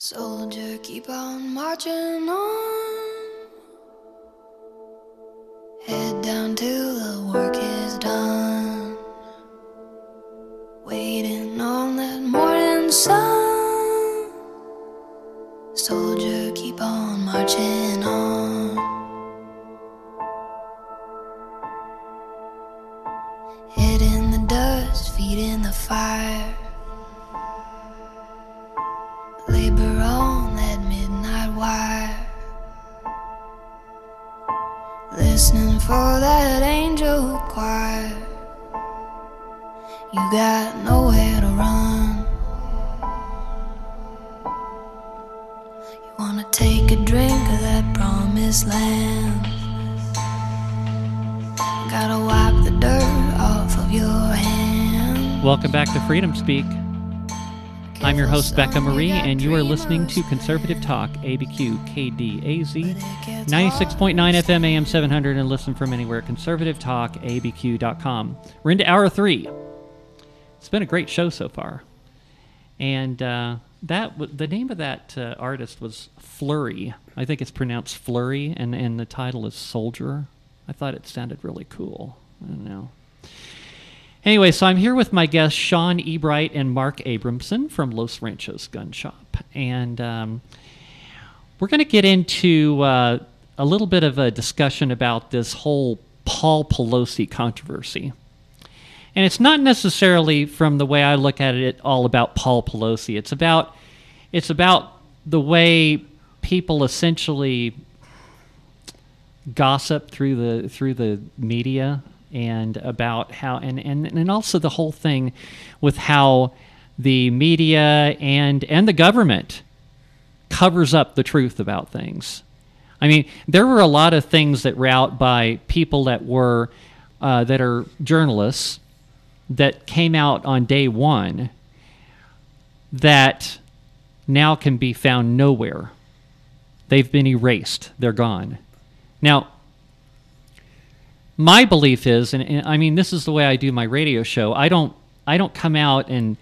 Soldier, keep on marching on. Head down till back to Freedom Speak. I'm your host, Becca Marie, and you are listening to Conservative Talk, ABQ KDAZ, 96.9 FM AM 700, and listen from anywhere, conservativetalkabq.com. We're into hour three. It's been a great show so far. And uh, that w- the name of that uh, artist was Fleurie. I think it's pronounced Fleurie, and, and the title is Soldier. I thought it sounded really cool. I don't know. Anyway, so I'm here with my guests Shaun Ebright and Mark Abramson from Los Ranchos Gun Shop, and um, we're going to get into uh, a little bit of a discussion about this whole Paul Pelosi controversy. And it's not necessarily from the way I look at it all about Paul Pelosi. It's about it's about the way people essentially gossip through the through the media and about how and, and and also the whole thing with how the media and and the government covers up the truth about things. I mean, there were a lot of things that were out by people that were uh, that are journalists that came out on day one that now can be found nowhere. They've been erased. They're gone. Now, my belief is, and, and, I mean, this is the way I do my radio show. I don't, I don't come out and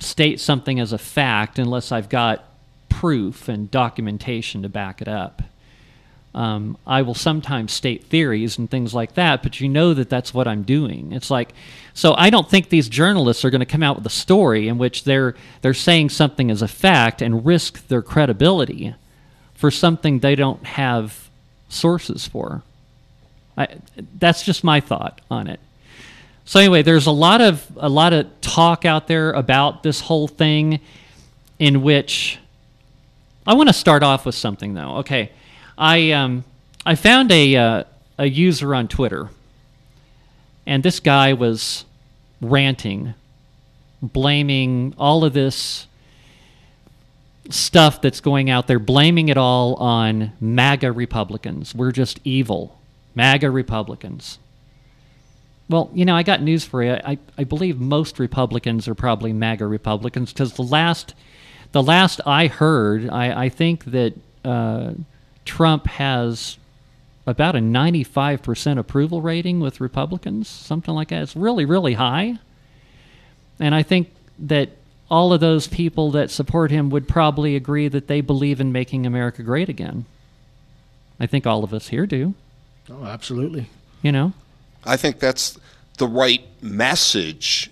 state something as a fact unless I've got proof and documentation to back it up. Um, I will sometimes state theories and things like that, but you know that that's what I'm doing. It's like, so I don't think these journalists are going to come out with a story in which they're they're saying something as a fact and risk their credibility for something they don't have sources for. I, that's just my thought on it. So anyway, there's a lot of a lot of talk out there about this whole thing, in which I want to start off with something though. Okay, I um, I found a uh, a user on Twitter, and this guy was ranting, blaming all of this stuff that's going out there, blaming it all on MAGA Republicans. We're just evil. MAGA Republicans. Well, you know, I got news for you. I, I believe most Republicans are probably MAGA Republicans because the last the last I heard, I, I think that uh, Trump has about a 95% approval rating with Republicans, something like that. It's really, really high. And I think that all of those people that support him would probably agree that they believe in making America great again. I think all of us here do. Oh, absolutely. You know? I think that's the right message,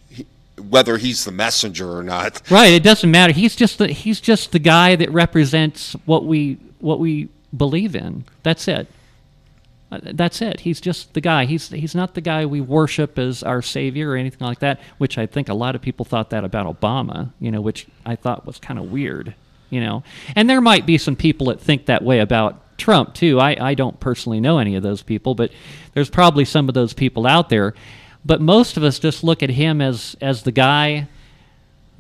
whether he's the messenger or not. Right. It doesn't matter. He's just the, he's just the guy that represents what we what we believe in. That's it. Uh, That's it. He's just the guy. He's he's not the guy we worship as our savior or anything like that. Which I think a lot of people thought that about Obama. You know, which I thought was kind of weird. You know, and there might be some people that think that way about Trump too. I, I don't personally know any of those people, but there's probably some of those people out there. But most of us just look at him as as the guy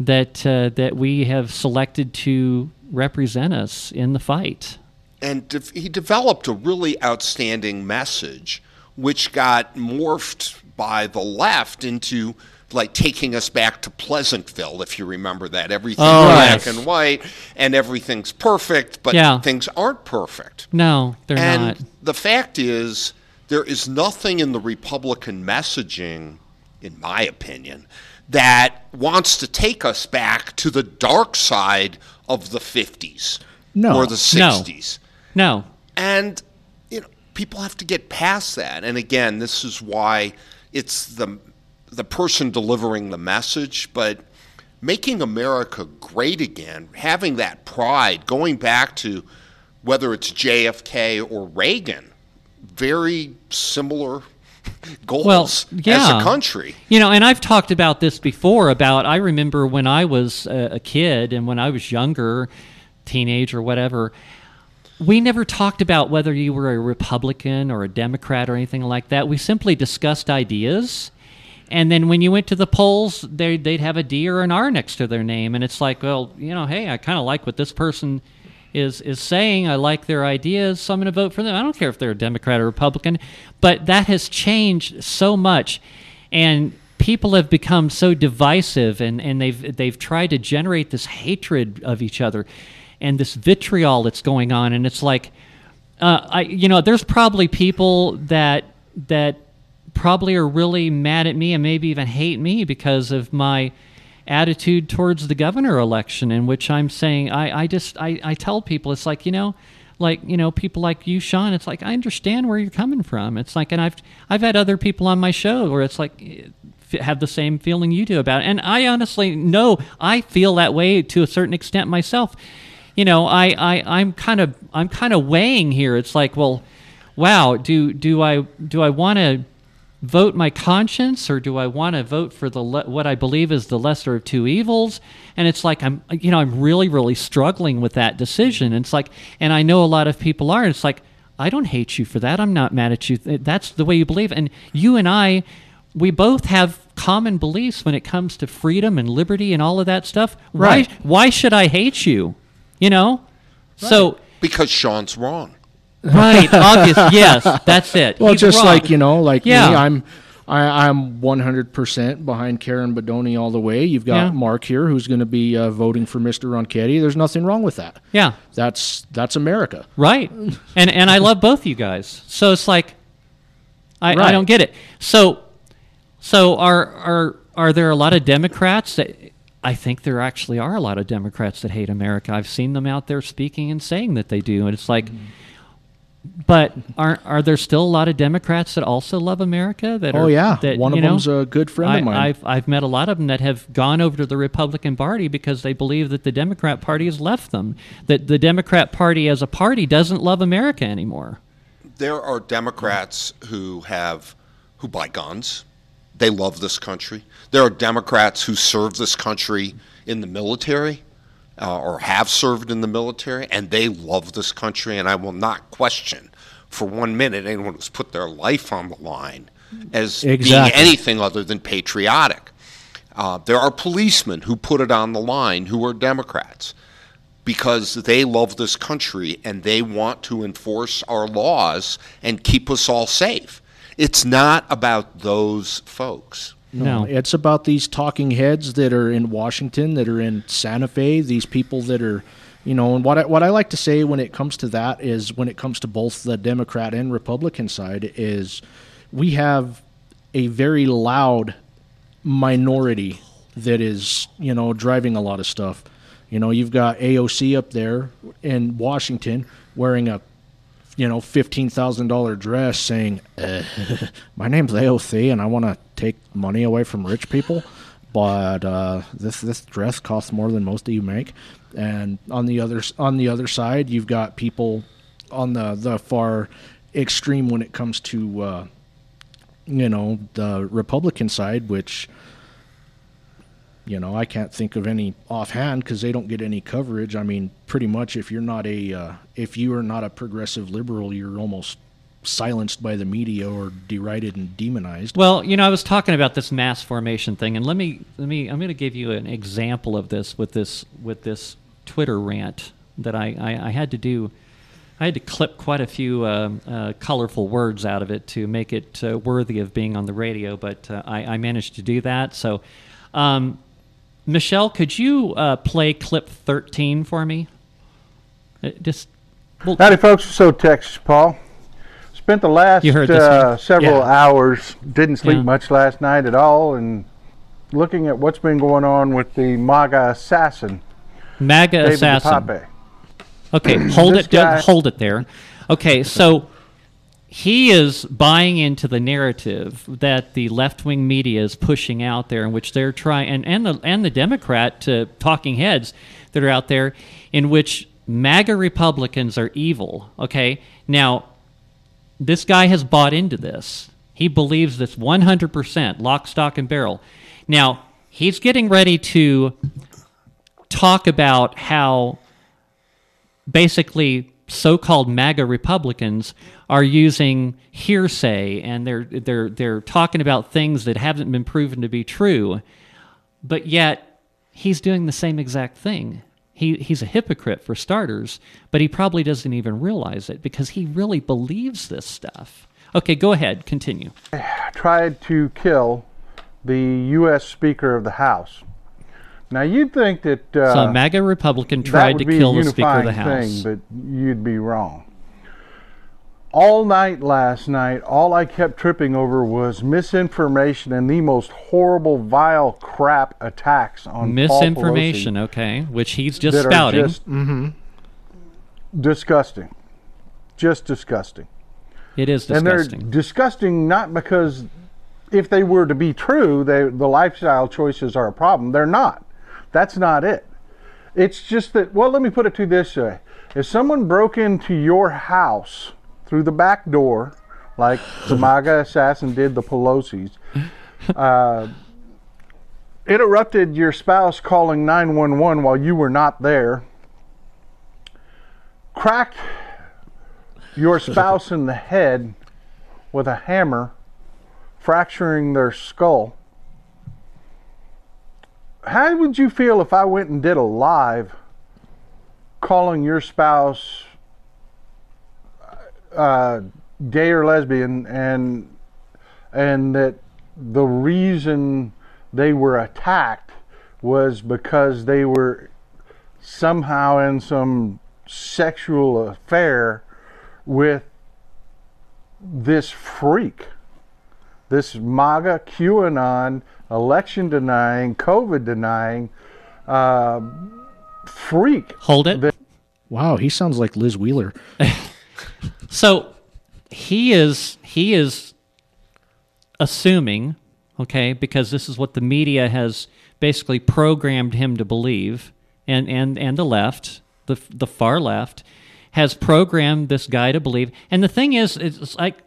that uh, that we have selected to represent us in the fight. And de- he developed a really outstanding message, which got morphed by the left into like taking us back to Pleasantville, if you remember that. Everything's Oh, black yes. and white, and everything's perfect, but Yeah. things aren't perfect. No, they're and not. the fact is, there is nothing in the Republican messaging, in my opinion, that wants to take us back to the dark side of the 50s No. or the 60s. No. And you know, people have to get past that. And again, this is why it's the the person delivering the message, but making America great again, having that pride, going back to whether it's JFK or Reagan, very similar goals Well, as a country. You know, and I've talked about this before about I remember when I was a, a kid and when I was younger, teenage or whatever, we never talked about whether you were a Republican or a Democrat or anything like that. We simply discussed ideas. And then when you went to the polls, they, they'd have a D or an R next to their name. And it's like, well, you know, hey, I kind of like what this person is, is saying. I like their ideas, so I'm going to vote for them. I don't care if they're a Democrat or Republican. But that has changed so much. And people have become so divisive and, and they've, they've tried to generate this hatred of each other and this vitriol that's going on. And it's like, uh, I, you know, there's probably people that that probably are really mad at me and maybe even hate me because of my attitude towards the governor election, in which I'm saying I, I just I, I tell people it's like you know, like you know people like you, Shaun. It's like I understand where you're coming from. It's like, and I've I've had other people on my show where it's like eh, have the same feeling you do about it, and I honestly know I feel that way to a certain extent myself you know, I, I I'm kind of I'm kind of weighing here. It's like, well, wow, do do I do I want to vote my conscience or do I want to vote for the le- what I believe is the lesser of two evils? And it's like I'm you know I'm really really struggling with that decision. And it's like, and I know a lot of people are. And it's like I don't hate you for that. I'm not mad at you. That's the way you believe. And you and I, we both have common beliefs when it comes to freedom and liberty and all of that stuff. Right. Why why should I hate you? You know? So Because Shaun's wrong. Right, obvious. Yes, that's it. Well, He's just wrong. like you know, like Yeah. me, I'm I, I'm 100% behind Karen Bedonie all the way. You've got Yeah. Mark here, who's going to be uh, voting for Mr. Ronchetti. There's nothing wrong with that. Yeah. That's that's America. Right. And and I love both you guys. So it's like I, I don't get it. So so are are are there a lot of Democrats that I think there actually are a lot of Democrats that hate America. I've seen them out there speaking and saying that they do. And it's like but are are there still a lot of Democrats that also love America? That Oh are, yeah, that, one of know, them's a good friend I, of mine. I've I've met a lot of them that have gone over to the Republican Party because they believe that the Democrat Party has left them. That the Democrat Party as a party doesn't love America anymore. there are Democrats who have who buy guns. They love this country. There are Democrats who serve this country in the military uh, or have served in the military, and they love this country. And I will not question for one minute anyone who's put their life on the line as being anything other than patriotic. Uh, there are policemen who put it on the line who are Democrats because they love this country and they want to enforce our laws and keep us all safe. It's not about those folks. No. It's about these talking heads that are in Washington, that are in Santa Fe, these people that are, you know, and what I, what I like to say when it comes to that is when it comes to both the Democrat and Republican side is we have a very loud minority that is, you know, driving a lot of stuff. You know, you've got AOC up there in Washington wearing a you know, fifteen thousand dollar dress saying, uh, "My name's AOC and I want to take money away from rich people, but uh, this this dress costs more than most of you make." And on the other on the other side, you've got people on the the far extreme when it comes to uh, you know the Republican side, which you know I can't think of any offhand because they don't get any coverage. I mean, pretty much if you're not a uh, if you are not a progressive liberal, you're almost silenced by the media or derided and demonized. Well, you know, I was talking about this mass formation thing, and let me let me. I'm going to give you an example of this with this with this Twitter rant that I I, I had to do. I had to clip quite a few um uh, colorful words out of it to make it uh, worthy of being on the radio, but uh, I, I managed to do that. So, um, Michelle, could you uh, play clip 13 for me? Uh, just well, Howdy, folks. So, Texas, Paul. Spent the last You heard this uh, several Yeah. hours, didn't sleep Yeah. much last night at all, and looking at what's been going on with the MAGA assassin MAGA David assassin. DePape. Okay, hold it. guy- hold it there. Okay, so he is buying into the narrative that the left wing media is pushing out there, in which they're trying, and, and the and the Democrat uh, talking heads that are out there, in which MAGA Republicans are evil. Okay, now this guy has bought into this. He believes this 100%, lock, stock, and barrel. Now, he's getting ready to talk about how basically so-called MAGA Republicans are using hearsay and they're they're they're talking about things that haven't been proven to be true, but yet he's doing the same exact thing. He he's a hypocrite for starters, but he probably doesn't even realize it because he really believes this stuff. Okay, go ahead, continue. tried to kill the U.S. Speaker of the House. Now you'd think that uh, So a MAGA Republican tried to kill the Speaker of the House. thing, but you'd be wrong. All night last night, all I kept tripping over was misinformation and the most horrible, vile crap attacks on Paul Misinformation, Pelosi okay, which he's just that spouting. are just disgusting, just disgusting. it is And they're disgusting. disgusting not because if they were to be true, they, the lifestyle choices are a problem. They're not. That's not it. It's just that, well, let me put it to this way. If someone broke into your house through the back door, like the MAGA assassin did the Pelosi's, uh, interrupted your spouse calling 911 while you were not there, cracked your spouse in the head with a hammer, fracturing their skull. How would you feel if I went and did a live calling your spouse uh, gay or lesbian and and that the reason they were attacked was because they were somehow in some sexual affair with this freak, this MAGA, QAnon, election denying, COVID denying uh, freak. Hold it. Wow, he sounds like Liz Wheeler. So he is he is assuming, okay, because this is what the media has basically programmed him to believe, and and and the left, the the far left, has programmed this guy to believe. And the thing is, it's like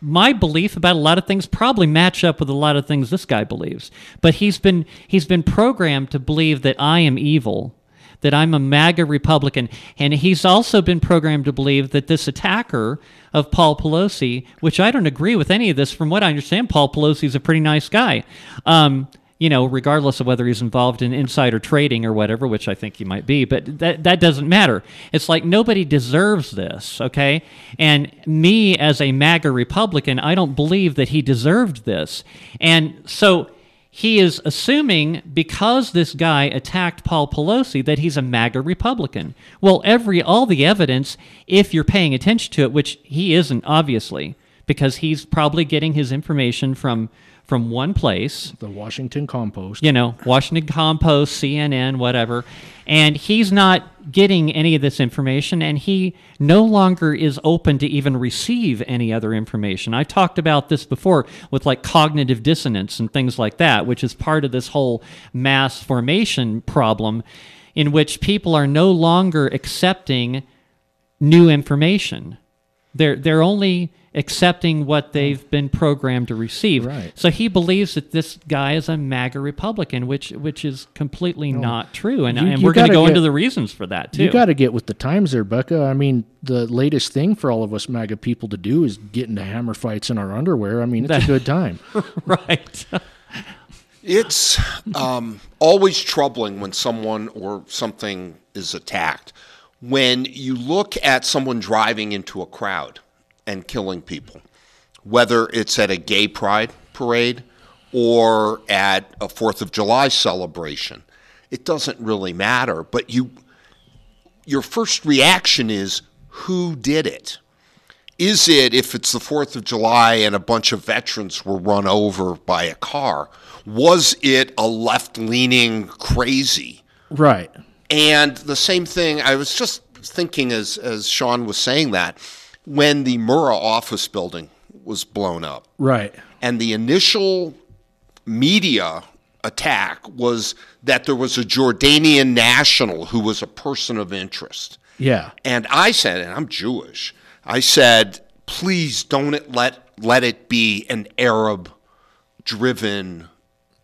my belief about a lot of things probably match up with a lot of things this guy believes. But he's been he's been programmed to believe that I am evil, that I'm a MAGA Republican, and he's also been programmed to believe that this attacker of Paul Pelosi, which I don't agree with any of this. From what I understand, Paul Pelosi's a pretty nice guy. Um, you know, regardless of whether he's involved in insider trading or whatever, which I think he might be, but that that doesn't matter. It's like nobody deserves this, okay? And me as a MAGA Republican, I don't believe that he deserved this. And so he is assuming because this guy attacked Paul Pelosi that he's a MAGA Republican. Well, every all the evidence, if you're paying attention to it, which he isn't obviously, because he's probably getting his information from from one place, The Washington Compost. you know, Washington Compost, CNN, whatever. And he's not getting any of this information, and he no longer is open to even receive any other information. I talked about this before with like cognitive dissonance and things like that, which is part of this whole mass formation problem in which people are no longer accepting new information. They're they're only accepting what they've been programmed to receive. Right. So he believes that this guy is a MAGA Republican, which which is completely not true, and, You- and you we're going to go get- into the reasons for that too. You got to get with the times there, Becca. I mean, the latest thing for all of us MAGA people to do is get into hammer fights in our underwear. I mean, it's a good time. right. It's um, always troubling when someone or something is attacked. When you look at someone driving into a crowd and killing people, whether it's at a gay pride parade or at a Fourth of July celebration, it doesn't really matter. But you, your first reaction is, who did it? Is it if it's the 4th of July and a bunch of veterans were run over by a car? Was it a left leaning crazy? Right. And the same thing, I was just thinking as, as Shaun was saying that, when the Murrah office building was blown up, Right. and the initial media attack was that there was a Jordanian national who was a person of interest. Yeah. And I said, and I'm Jewish, I said, please don't let let it be an Arab driven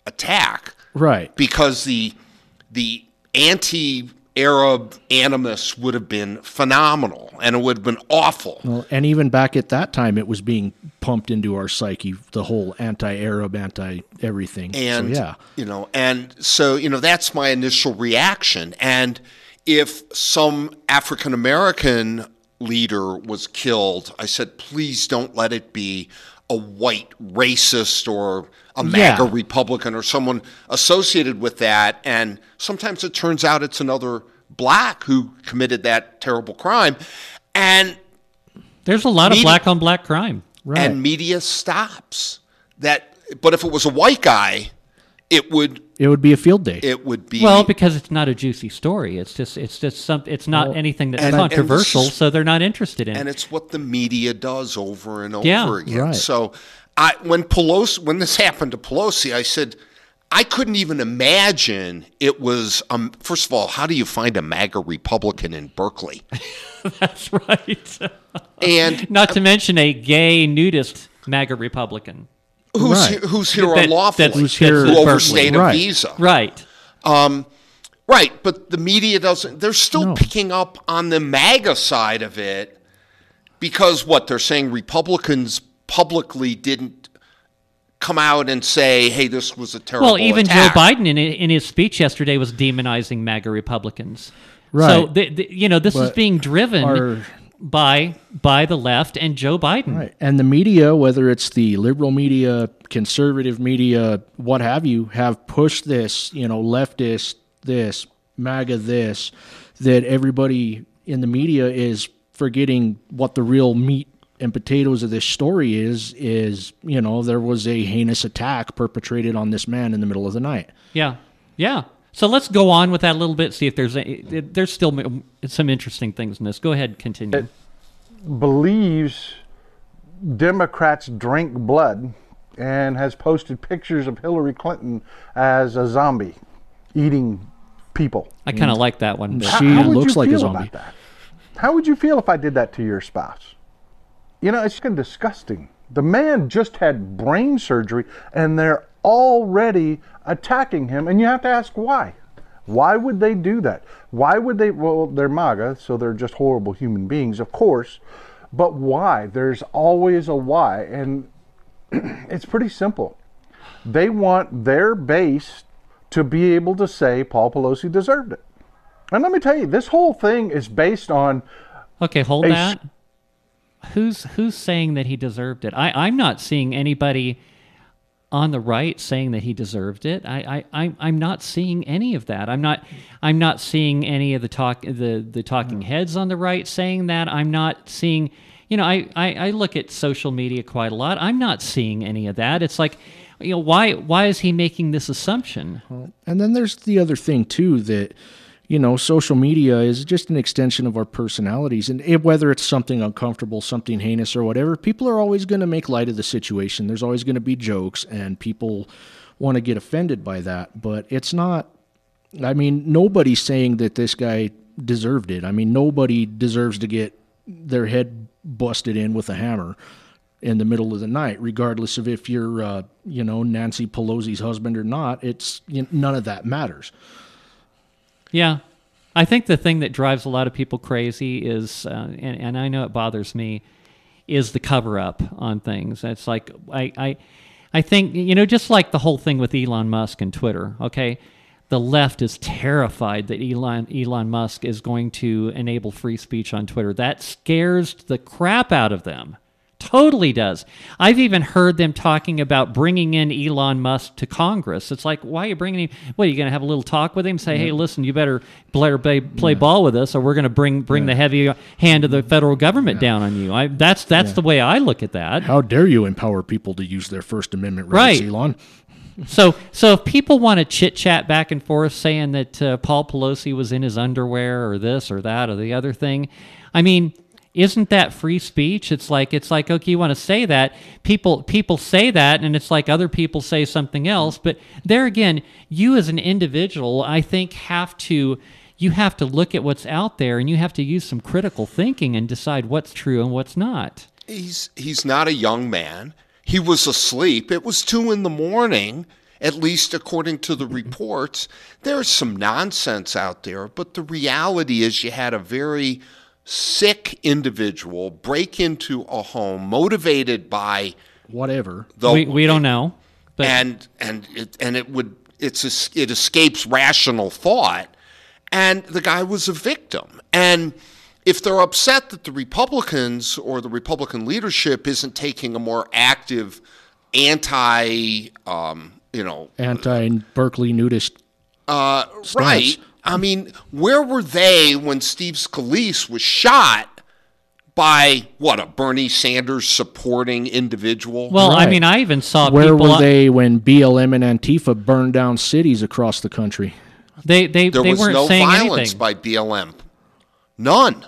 attack Right. because the the anti Arab animus would have been phenomenal and it would have been awful. Well, and even back at that time, it was being pumped into our psyche, the whole anti-Arab, anti-everything. and so, yeah, you know and so you know that's my initial reaction and if some african american leader was killed i said please don't let it be a white racist or a MAGA Yeah. Republican or someone associated with that. And sometimes it turns out it's another black who committed that terrible crime. And There's a lot of black on black crime. right. and media stops that. But if it was a white guy, it would it would be a field day. it would be Well, because it's not a juicy story. It's just it's just some it's not Well, anything that's and- and controversial, is- so they're not interested in and it. it's what the media does over and over Yeah. again. Right. So, I when Pelosi when this happened to Pelosi, I said I couldn't even imagine it was. Um, first of all, how do you find a MAGA Republican in Berkeley? That's right. And not to mention a gay nudist MAGA Republican. who's Right. he- who's here That- unlawfully? that's- Who's here who overstayed Berkeley. a Right. visa? Right. Right, but the media doesn't. They're still No. picking up on the MAGA side of it because what they're saying Republicans publicly didn't come out and say, "Hey, this was a terrible." Thing. Well, even attack. Joe Biden in in his speech yesterday was demonizing MAGA Republicans. So Right. the, the, you know this is being driven our- by by the left and Joe Biden. Right. And the media, whether it's the liberal media, conservative media, what have you, have pushed this, you know, leftist this, MAGA this, that everybody in the media is forgetting what the real meat and potatoes of this story is, is, you know, there was a heinous attack perpetrated on this man in the middle of the night. Yeah, yeah. So let's go on with that a little bit. See if there's a, there's still some interesting things in this. Go ahead, continue. believes Democrats drink blood and has posted pictures of Hillary Clinton as a zombie eating people. I kind of like that one. but- She How would looks like a zombie. How would you feel if I did that to your spouse? You know, it's kind of disgusting. The man just had brain surgery and they're already attacking him, and you have to ask why. Why would they do that? Why would they? Well, they're MAGA, so they're just horrible human beings, of course. But why? There's always a why. And it's pretty simple. They want their base to be able to say Paul Pelosi deserved it. And let me tell you, this whole thing is based on Okay, hold that. Who's who's saying that he deserved it? I, I'm not seeing anybody on the right saying that he deserved it. I, I, I I'm not seeing any of that. I'm not I'm not seeing any of the talk the, the talking hmm. heads on the right saying that. I'm not seeing you know, I, I, I look at social media quite a lot. I'm not seeing any of that. It's like you know, why why is he making this assumption? And then there's the other thing too that you know social media is just an extension of our personalities, and it, whether it's something uncomfortable, something heinous, or whatever, people are always going to make light of the situation. There's always going to be jokes, and people want to get offended by that. But it's not. I mean, nobody's saying that this guy deserved it. I mean, nobody deserves to get their head busted in with a hammer in the middle of the night, regardless of if you're, uh, you know, Nancy Pelosi's husband or not. It's you know, none of that matters. Yeah. I think the thing that drives a lot of people crazy is, uh, and, and I know it bothers me, is the cover up on things. It's like, I, I, I think, you know, just like the whole thing with Elon Musk and Twitter, okay? The left is terrified that Elon, Elon Musk is going to enable free speech on Twitter. That scares the crap out of them. Totally does. I've even heard them talking about bringing in Elon Musk to Congress. It's like, why are you bringing him? What are you going to have a little talk with him? Say, hey, listen, you better play, play ball with us, or we're going to bring bring the heavy hand of the federal government down on you. I, that's that's the way I look at that. How dare you empower people to use their First Amendment rights, Right. Elon? So, so if people want to chit chat back and forth, saying that uh, Paul Pelosi was in his underwear or this or that or the other thing, I mean, isn't that free speech? It's like it's like okay, you want to say that people people say that, and it's like other people say something else. But there again, you as an individual, I think, have to you have to look at what's out there, and you have to use some critical thinking and decide what's true and what's not. He's he's not a young man. He was asleep. It was two in the morning, at least according to the mm-hmm. reports. There's some nonsense out there, but the reality is you had a very sick individual break into a home motivated by Whatever. the we we don't know, but and and it, and it would it's es- it escapes rational thought and the guy was a victim and if they're upset that the Republicans or the Republican leadership isn't taking a more active anti um, you know Anti Berkeley nudist. uh, right I mean where were they when Steve Scalise was shot by what a Bernie Sanders supporting individual well, I mean, I even saw Where people. were they when BLM and Antifa burned down cities across the country? They they There they was weren't no saying violence anything. by BLM. None.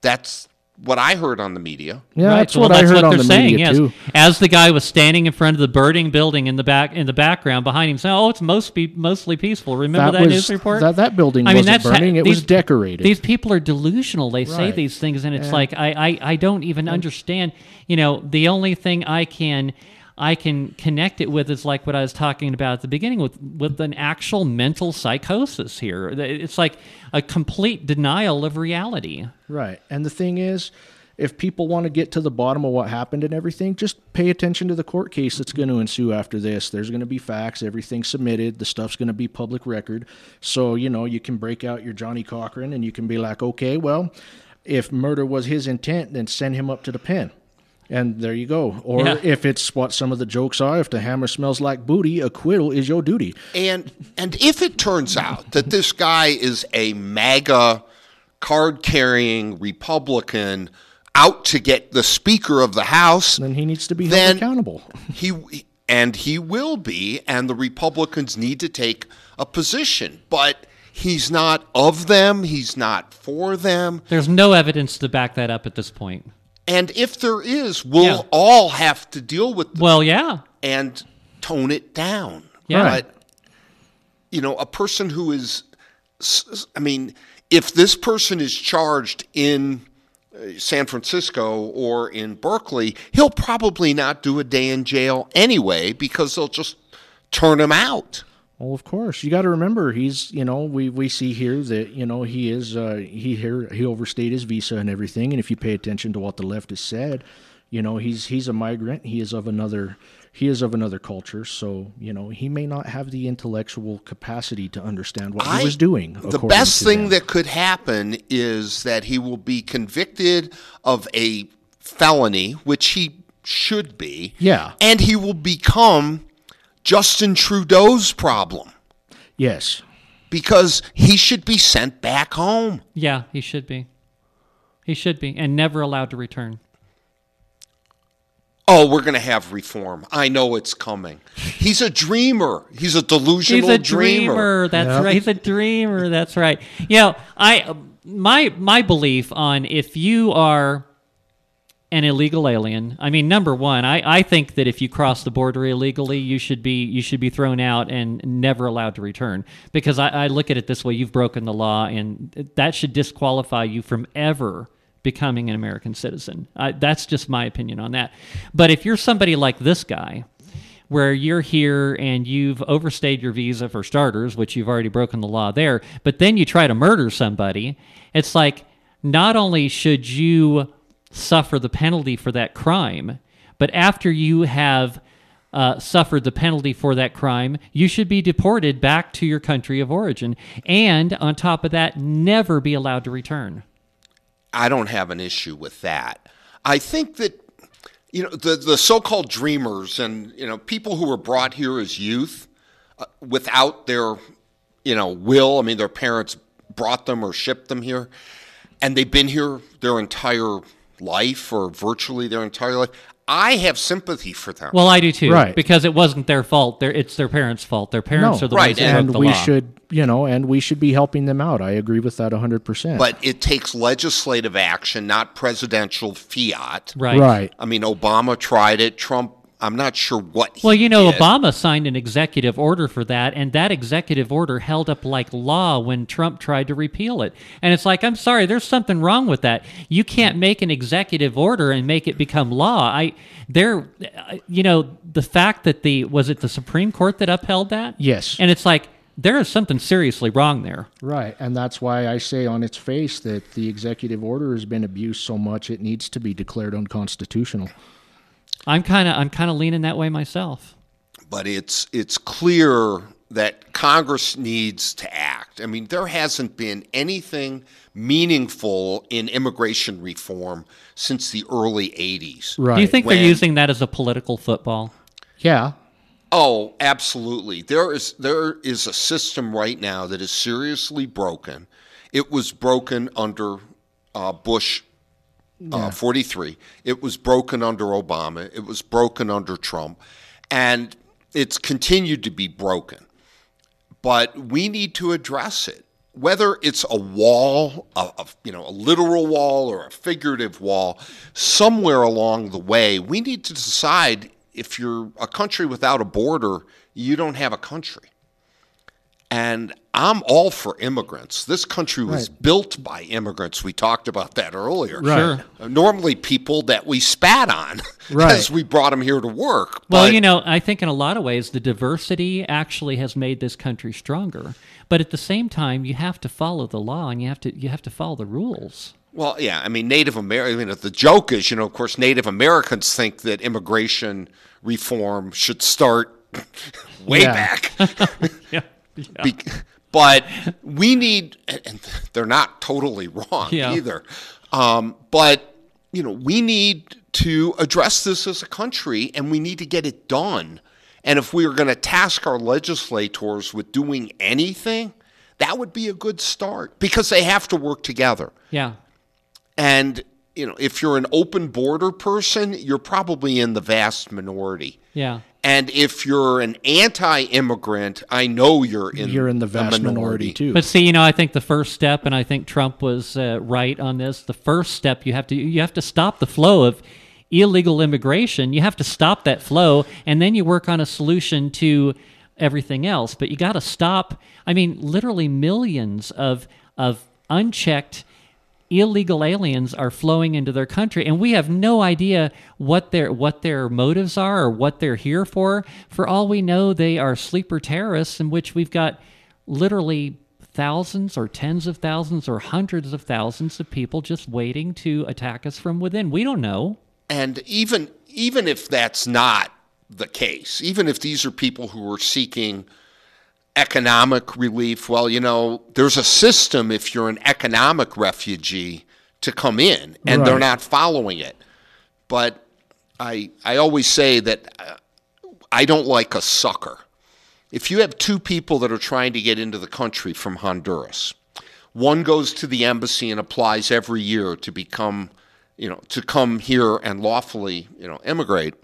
That's what I heard on the media. Yeah, Right, that's well, what I heard what on they're the saying. media yes, too. as the guy was standing in front of the burning building in the back in the background behind him, saying, "Oh, it's most be- mostly peaceful." Remember that, was, news report? That, that building I mean, wasn't that's ha- burning; it these- was decorated. These people are delusional. They say these things, and it's Yeah. like I, I, I don't even understand. You know, the only thing I can I can connect it with is like what I was talking about at the beginning with with an actual mental psychosis here. It's like a complete denial of reality. Right. And the thing is, if people want to get to the bottom of what happened and everything, just pay attention to the court case that's going to ensue after this. There's going to be facts, everything submitted, the stuff's going to be public record. So, you know, you can break out your Johnnie Cochran and you can be like, okay, well, if murder was his intent, then send him up to the pen. And there you go. Or Yeah. if it's what some of the jokes are, if the hammer smells like booty, acquittal is your duty. And and if it turns out that this guy is a MAGA card carrying Republican out to get the Speaker of the House, Then he needs to be held accountable. he and he will be, and the Republicans need to take a position. But he's not of them, he's not for them. There's no evidence to back that up at this point. And if there is, we'll Yeah. all have to deal with the Well, yeah. and tone it down. Yeah. But you know, a person who is, I mean, if this person is charged in uh, San Francisco or in Berkeley, he'll probably not do a day in jail anyway because they'll just turn him out. Well, of course, you got to remember he's you know we we see here that you know he is uh, he here he overstayed his visa and everything, and if you pay attention to what the left has said, you know he's he's a migrant. He is of another he is of another culture, so you know he may not have the intellectual capacity to understand what I- he was doing. The best thing them. that could happen is that he will be convicted of a felony, which he should be. Yeah. And he will become Justin Trudeau's problem yes, because he should be sent back home. Yeah, he should be. He should be, and never allowed to return. Oh, we're going to have reform. I know it's coming. He's a dreamer. He's a delusional He's a dreamer. That's Yeah. right. He's a dreamer. That's right. You know, I my my belief on if you are an illegal alien. I mean, number one, I, I think that if you cross the border illegally, you should be you should be thrown out and never allowed to return. Because I, I look at it this way: you've broken the law, and that should disqualify you from ever becoming an American citizen. I, that's just my opinion on that. But if you're somebody like this guy, where you're here and you've overstayed your visa for starters, which you've already broken the law there, but then you try to murder somebody, it's like not only should you suffer the penalty for that crime, but after you have uh, suffered the penalty for that crime, you should be deported back to your country of origin. And on top of that, never be allowed to return. I don't have an issue with that. I think that you know the the so-called dreamers and you know people who were brought here as youth uh, without their you know will. I mean, their parents brought them or shipped them here, and they've been here their entire life or virtually their entire life. I have sympathy for them. Well, I do too, Right. because it wasn't their fault. Their, it's their parents' fault. Their parents No. are the Right, ones who and broke and the we law. should, you know, and we should be helping them out. I agree with that 100%. but it takes legislative action, not presidential fiat. right. right. I mean, Obama tried it. Trump, I'm not sure what. he Well, you know, did. Obama signed an executive order for that, and that executive order held up like law when Trump tried to repeal it. And it's like, I'm sorry, there's something wrong with that. You can't make an executive order and make it become law. I, there, uh, you know, the fact that the was it the Supreme Court that upheld that? Yes. And it's like there is something seriously wrong there. Right. And that's why I say on its face that the executive order has been abused so much it needs to be declared unconstitutional. I'm kind of I'm kind of leaning that way myself. but it's it's clear that Congress needs to act. I mean, there hasn't been anything meaningful in immigration reform since the early 80s. Right. Do you think When- they're using that as a political football? Yeah. Oh, absolutely. There is there is a system right now that is seriously broken. It was broken under uh, Bush uh, 43. It was broken under Obama. It was broken under Trump, and it's continued to be broken. But we need to address it. Whether it's a wall, a, a, you know, a literal wall or a figurative wall, somewhere along the way, we need to decide if you're a country without a border, you don't have a country. And I'm all for immigrants. This country was built by immigrants. We talked about that earlier. Right. Sure. Uh, Normally, people that we spat on Right. as we brought them here to work. Well, But- you know, I think in a lot of ways the diversity actually has made this country stronger. But at the same time, you have to follow the law and you have to you have to follow the rules. Well, yeah, I mean, Native American. I mean, the joke is, you know, of course, Native Americans think that immigration reform should start way back. Yeah. Be- but we need, and and they're not totally wrong Yeah. either. Um, but you know, we need to address this as a country, and we need to get it done. And if we are going to task our legislators with doing anything, that would be a good start because they have to work together. Yeah. And you know, if you're an open border person, you're probably in the vast minority. Yeah. And if you're an anti-immigrant, I know you're in You're in the vast minority, too. But see, you know, I think the first step, and I think Trump was uh, right on this. The first step you have to you have to stop the flow of illegal immigration. You have to stop that flow, and then you work on a solution to everything else. But you got to stop. I mean, literally millions of of unchecked illegal aliens are flowing into their country and we have no idea what their what their motives are or what they're here for. For all we know they are sleeper terrorists in which we've got literally thousands or tens of thousands or hundreds of thousands of people just waiting to attack us from within. We don't know. And even even if that's not the case, even if these are people who are seeking economic relief, well, you know, there's a system if you're an economic refugee to come in, and they're not following it. But I I always say that uh, I don't like a sucker. If you have two people that are trying to get into the country from Honduras, one goes to the embassy and applies every year to become, you know, to come here and lawfully, you know, immigrate,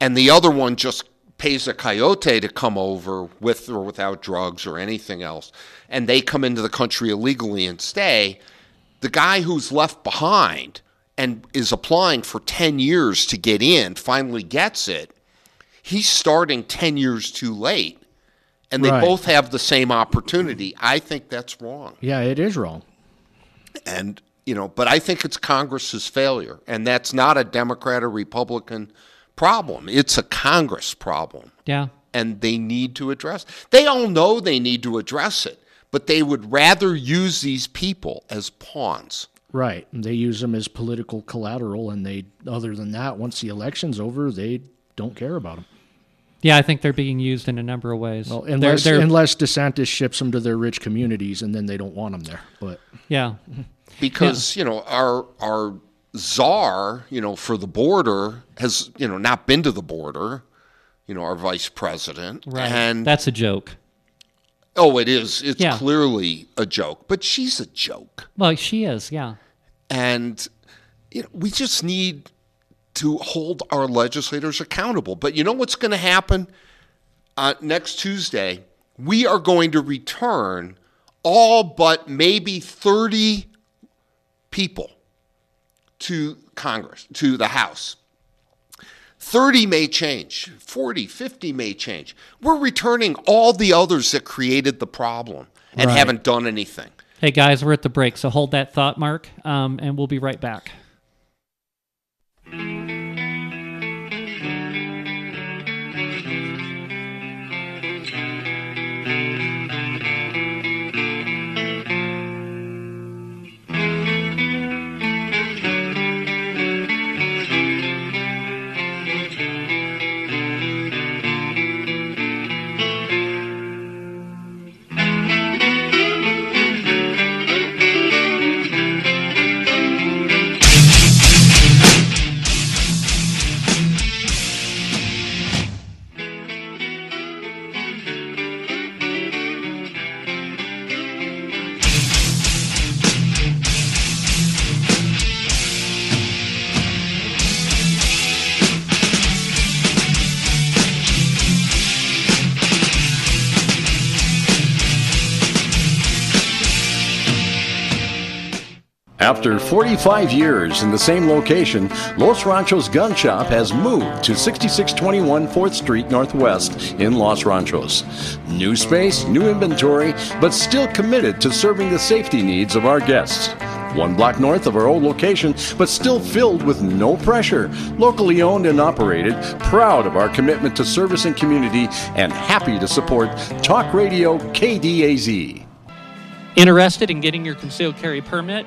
and the other one just pays a coyote to come over with or without drugs or anything else, and they come into the country illegally and stay. The guy who's left behind and is applying for 10 years to get in finally gets it. He's starting 10 years too late. And they Right. both have the same opportunity. I think that's wrong. yeah, it is wrong. And, you know, but I think it's Congress's failure. And that's not a Democrat or Republican problem. It's a Congress problem. yeah And they need to address. They all know they need to address it, but they would rather use these people as pawns. Right. And they use them as political collateral, and they, other than that, once the election's over, they don't care about them. yeah i think they're being used in a number of ways Well, They're- unless they're- unless DeSantis ships them to their rich communities, and then they don't want them there. But yeah because you know our our czar you know for the border has you know not been to the border you know our vice president right and that's a joke oh it is it's Yeah. clearly a joke but she's a joke well she is yeah and you know we just need to hold our legislators accountable. But you know what's going to happen uh, next Tuesday? We are going to return all but maybe 30 people to Congress, to the House. 30 may change, 40, 50 may change. We're returning all the others that created the problem and Right. haven't done anything. Hey guys, we're at the break, so hold that thought, Mark, um, and we'll be right back. After 45 years in the same location, Los Ranchos Gun Shop has moved to 6621 4th Street Northwest in Los Ranchos. New space, new inventory, but still committed to serving the safety needs of our guests. One block north of our old location, but still filled with no pressure. Locally owned and operated, proud of our commitment to service and community, and happy to support Talk Radio KDAZ. Interested in getting your concealed carry permit?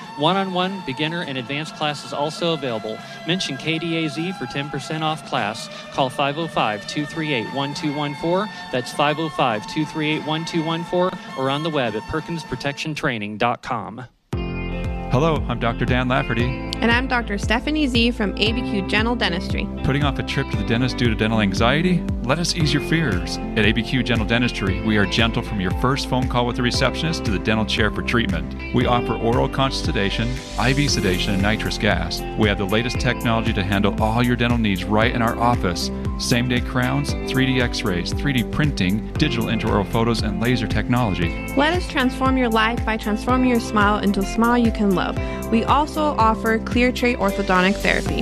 One on one, beginner, and advanced classes also available. Mention KDAZ for 10% off class. Call 505 238 1214. That's 505 238 1214 or on the web at perkinsprotectiontraining.com. Hello, I'm Dr. Dan Lafferty. And I'm Dr. Stephanie Z from ABQ Gentle Dentistry. Putting off a trip to the dentist due to dental anxiety? Let us ease your fears. At ABQ Gentle Dentistry, we are gentle from your first phone call with the receptionist to the dental chair for treatment. We offer oral conscious sedation, IV sedation, and nitrous gas. We have the latest technology to handle all your dental needs right in our office. Same day crowns, 3D x rays, 3D printing, digital intraoral photos, and laser technology. Let us transform your life by transforming your smile into a smile you can love. We also offer clear tray orthodontic therapy.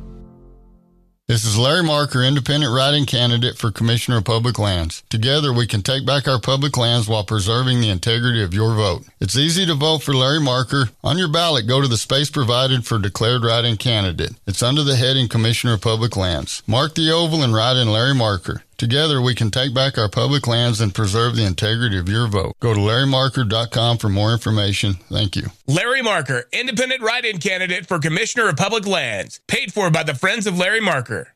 This is Larry Marker, independent write-in candidate for Commissioner of Public Lands. Together, we can take back our public lands while preserving the integrity of your vote. It's easy to vote for Larry Marker. On your ballot, go to the space provided for declared write-in candidate. It's under the heading Commissioner of Public Lands. Mark the oval and write in Larry Marker. Together, we can take back our public lands and preserve the integrity of your vote. Go to larrymarker.com for more information. Thank you. Larry Marker, independent write-in candidate for Commissioner of Public Lands, paid for by the Friends of Larry Marker.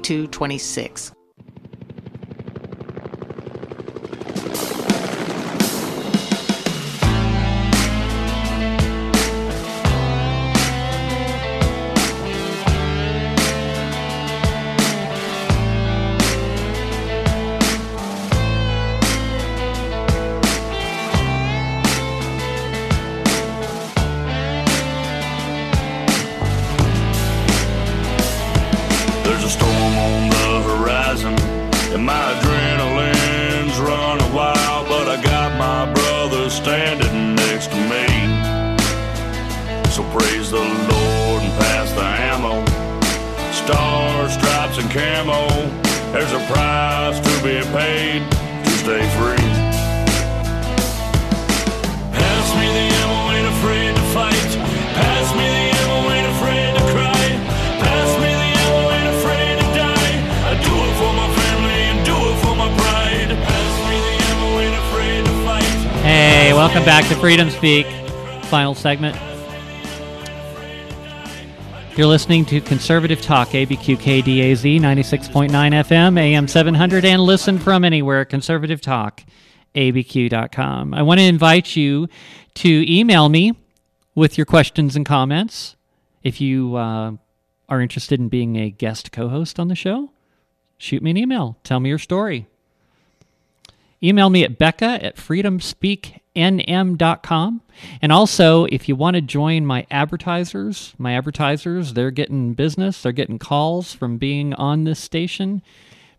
2226. Welcome back to Freedom Speak. Final segment. You're listening to Conservative Talk, ABQ KDAZ 96.9 FM, AM 700, and listen from anywhere, Conservative Talk, ABQ.com. I want to invite you to email me with your questions and comments. If you uh, are interested in being a guest co host on the show, shoot me an email. Tell me your story. Email me at becca at freedomspeaknm.com. And also, if you want to join my advertisers, my advertisers, they're getting business, they're getting calls from being on this station.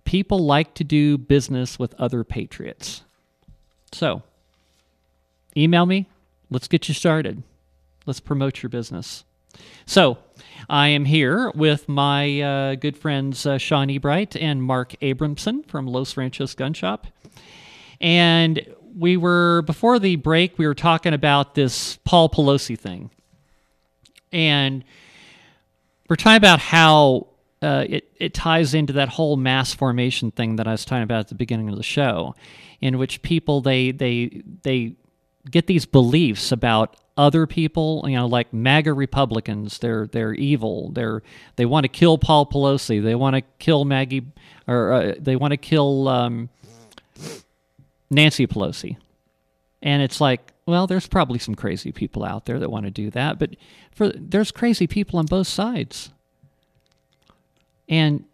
People like to do business with other patriots. So, email me. Let's get you started. Let's promote your business. So, I am here with my uh, good friends uh, Shaun Ebright and Mark Abramson from Los Ranchos Gun Shop. And we were, before the break, we were talking about this Paul Pelosi thing. And we're talking about how uh, it, it ties into that whole mass formation thing that I was talking about at the beginning of the show, in which people, they, they, they get these beliefs about other people, you know, like MAGA Republicans. They're they're evil. They're they want to kill Paul Pelosi. They want to kill Maggie, or uh, they want to kill um, Nancy Pelosi. And it's like, well, there's probably some crazy people out there that want to do that, but for there's crazy people on both sides. And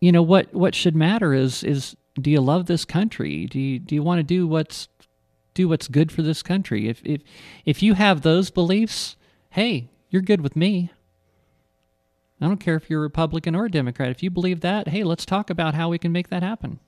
you know what what should matter is is do you love this country? Do you do you want to do what's do what's good for this country? If if if you have those beliefs, hey, you're good with me. I don't care if you're Republican or Democrat. If you believe that, hey, let's talk about how we can make that happen.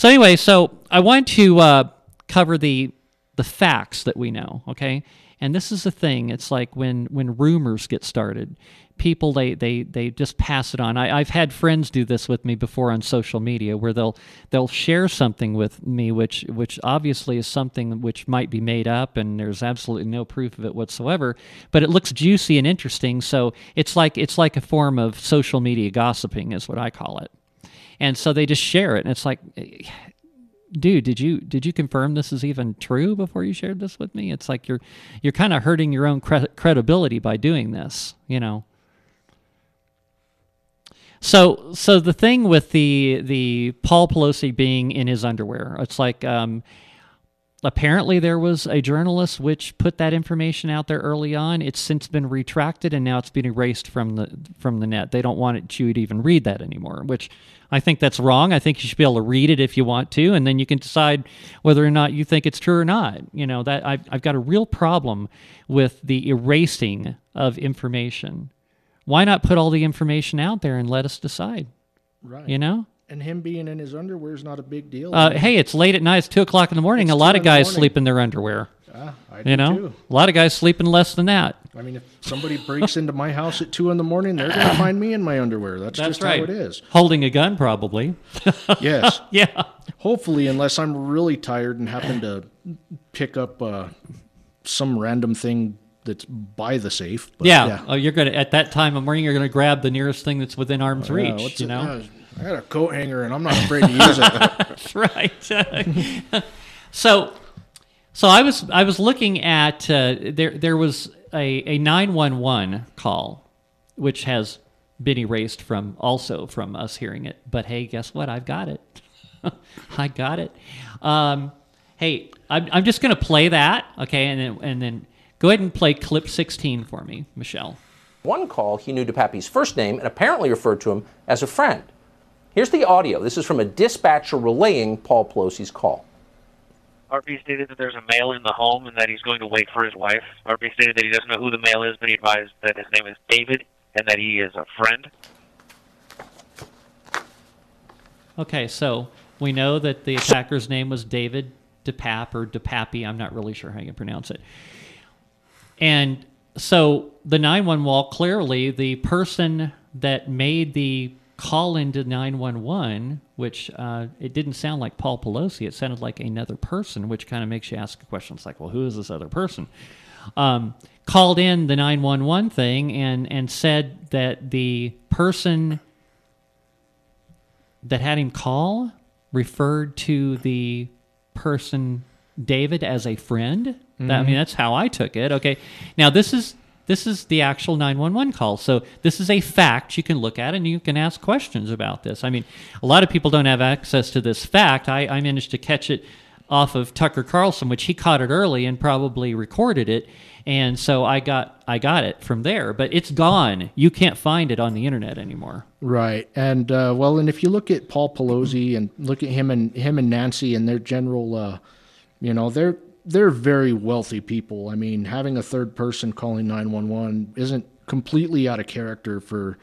So anyway, so I want to uh, cover the the facts that we know. Okay, and this is the thing. It's like when when rumors get started, people they they they just pass it on. I, I've had friends do this with me before on social media, where they'll they'll share something with me, which which obviously is something which might be made up, and there's absolutely no proof of it whatsoever. But it looks juicy and interesting, so it's like it's like a form of social media gossiping, is what I call it and so they just share it. And it's like dude did you did you confirm this is even true before you shared this with me? It's like you're you're kind of hurting your own cre- credibility by doing this you know? So so the thing with the the Paul Pelosi being in his underwear it's like um apparently there was a journalist which put that information out there early on. It's since been retracted and now it's been erased from the from the net. They don't want it, you to even read that anymore which i think that's wrong. I think you should be able to read it if you want to and then you can decide whether or not you think it's true or not. You know that i've, I've got a real problem with the erasing of information. Why not put all the information out there and let us decide? Right. you know And him being in his underwear is not a big deal. uh, hey, it's late at night. It's two o'clock in the morning. It's a lot of guys morning. sleep in their underwear. Ah, I you do know, too. a lot of guys sleeping less than that. I mean, if somebody breaks into my house at two in the morning, they're going to find me in my underwear. That's, That's just right. how it is. Holding a gun, probably. Yes. yeah. Hopefully, unless I'm really tired and happen to pick up uh, some random thing that's by the safe. But yeah. Oh, you're gonna at that time of morning. You're gonna grab the nearest thing that's within arm's Oh, Yeah, reach. you it- know. Yeah, I got a coat hanger and I'm not afraid to use it. That's right. so, so I was I was looking at uh, there there was a a nine one one call, which has been erased from also from us hearing it. But hey, guess what? I've got it. I got it. Um, hey, I'm I'm just gonna play that, okay, and then and then go ahead and play clip sixteen for me, Michelle. One call, he knew DePappy's first name and apparently referred to him as a friend. Here's the audio. This is from a dispatcher relaying Paul Pelosi's call. RP stated that there's a male in the home and that he's going to wait for his wife. RP stated that he doesn't know who the male is, but he advised that his name is David and that he is a friend. Okay, so we know that the attacker's name was David DePape or DePappy. I'm not really sure how you pronounce it. And so the 911 wall, clearly the person that made the call into 911, which uh, it didn't sound like Paul Pelosi, it sounded like another person, which kind of makes you ask questions like, well, who is this other person? Um, called in the 911 thing and, and said that the person that had him call referred to the person David as a friend. That, I mean, that's how I took it. Okay, now this is this is the actual 911 call. So this is a fact you can look at and you can ask questions about this. I mean, a lot of people don't have access to this fact. I, I managed to catch it off of Tucker Carlson, which he caught it early and probably recorded it. And so I got I got it from there, but it's gone. You can't find it on the internet anymore. Right, and uh, well, and if you look at Paul Pelosi and look at him and him and Nancy and their general, uh, you know, they're they're very wealthy people. I mean, having a third person calling nine one one isn't completely out of character for,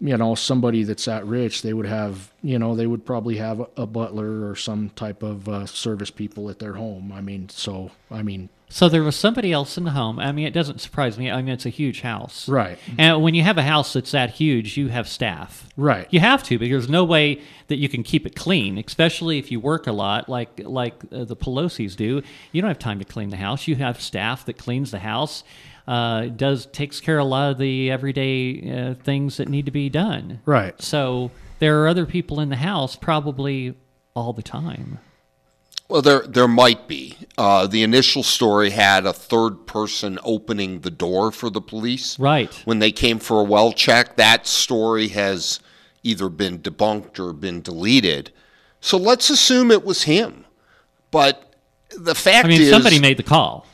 you know, somebody that's that rich. They would have, you know, they would probably have a, a butler or some type of uh, service people at their home. I mean, so I mean, So there was somebody else in the home. I mean, it doesn't surprise me. I mean, it's a huge house. Right. And when you have a house that's that huge, you have staff. Right. You have to because there's no way that you can keep it clean, especially if you work a lot like like uh, the Pelosi's do. You don't have time to clean the house. You have staff that cleans the house. Uh, does takes care of a lot of the everyday uh, things that need to be done. Right. So there are other people in the house probably all the time. Well, there there might be. Uh, the initial story had a third person opening the door for the police. Right. When they came for a well check, that story has either been debunked or been deleted. So let's assume it was him. But the fact I mean, is, somebody made the call.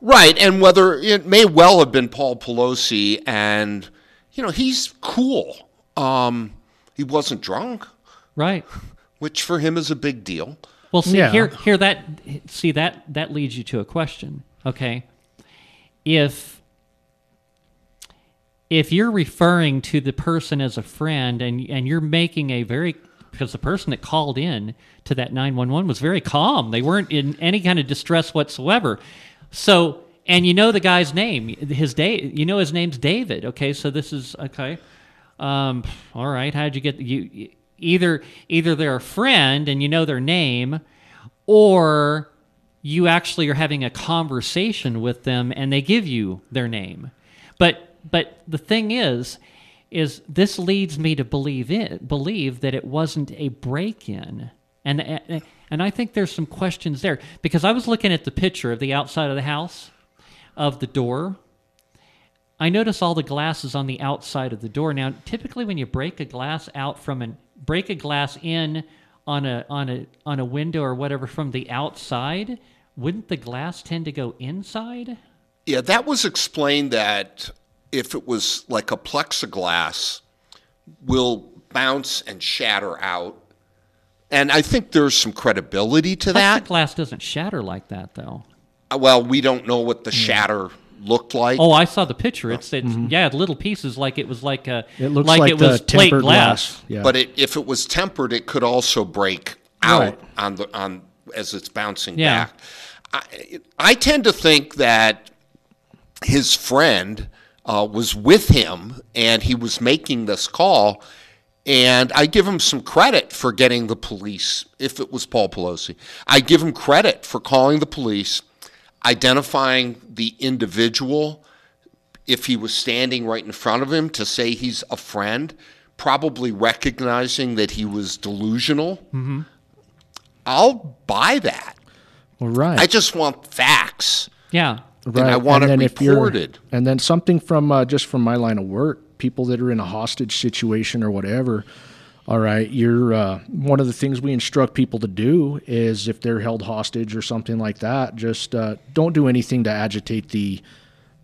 Right, and whether it may well have been Paul Pelosi, and you know he's cool. Um, he wasn't drunk, right? Which for him is a big deal. Well, see here, here that see that that leads you to a question. Okay, if if you're referring to the person as a friend and and you're making a very because the person that called in to that 911 was very calm. They weren't in any kind of distress whatsoever. So, and you know the guy's name, his day, you know his name's David. Okay, so this is okay. Um, all right, how'd you get you? Either either they're a friend and you know their name, or you actually are having a conversation with them and they give you their name. But but the thing is, is this leads me to believe it believe that it wasn't a break-in, and and I think there's some questions there because I was looking at the picture of the outside of the house, of the door. I notice all the glasses on the outside of the door. Now, typically, when you break a glass out from an break a glass in on a on a on a window or whatever from the outside, wouldn't the glass tend to go inside? Yeah, that was explained that if it was like a plexiglass, will bounce and shatter out. And I think there's some credibility to that. Glass doesn't shatter like that, though. Uh, Well, we don't know what the shatter looked like. Oh, I saw the picture. It's, it's yeah, little pieces like it was like a It looks like, like it was plate tempered glass. glass. Yeah. But it, if it was tempered, it could also break out Right. on the on as it's bouncing Yeah. back. I, I tend to think that his friend uh, was with him and he was making this call. And I give him some credit for getting the police, if it was Paul Pelosi. I give him credit for calling the police, identifying the individual, if he was standing right in front of him, to say he's a friend, probably recognizing that he was delusional. Mm-hmm. I'll buy that. Well, right. I just want facts. Yeah. Right. And I want it if you're- reported. And then something from uh, just from my line of work, people that are in a hostage situation or whatever. All right, you're uh, one of the things we instruct people to do is if they're held hostage or something like that, just uh, don't do anything to agitate the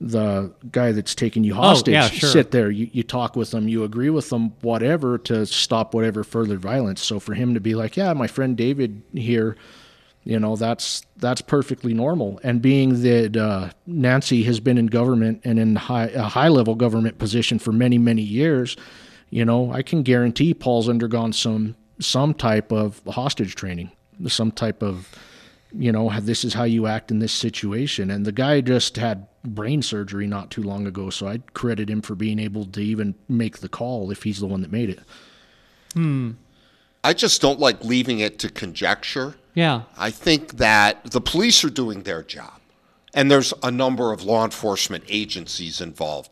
the guy that's taking you Oh, hostage. yeah, sure. Sit there, you, you talk with them, you agree with them, whatever, to stop whatever further violence. So for him to be like, yeah, my friend David here, you know that's that's perfectly normal and being that uh, nancy has been in government and in high, a high level government position for many many years you know i can guarantee paul's undergone some some type of hostage training, some type of, you know, this is how you act in this situation. And the guy just had brain surgery not too long ago, so I'd credit him for being able to even make the call if he's the one that made it. Hmm. I just don't like leaving it to conjecture. Yeah. I think that the police are doing their job, and there's a number of law enforcement agencies involved.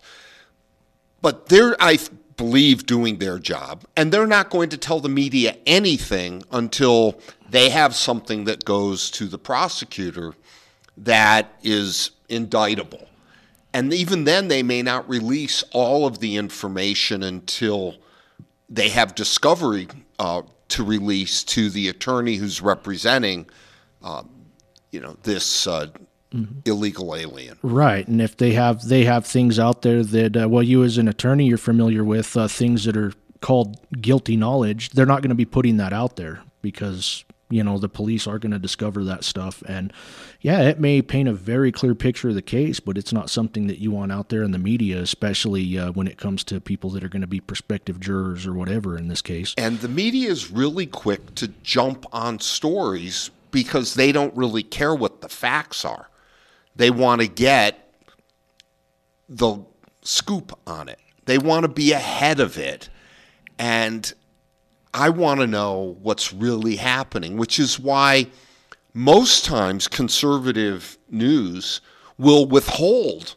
But they're, I th- believe, doing their job, and they're not going to tell the media anything until they have something that goes to the prosecutor that is indictable. And even then, they may not release all of the information until they have discovery uh, to release to the attorney who's representing, uh, you know, this uh, illegal alien. Right, and if they have they have things out there that uh, well, you as an attorney you're familiar with uh, things that are called guilty knowledge. They're not going to be putting that out there because you know the police are going to discover that stuff, and yeah, it may paint a very clear picture of the case, but it's not something that you want out there in the media, especially uh, when it comes to people that are going to be prospective jurors or whatever in this case. And the media is really quick to jump on stories because they don't really care what the facts are. They want to get the scoop on it, they want to be ahead of it. And I want to know what's really happening, which is why most times conservative news will withhold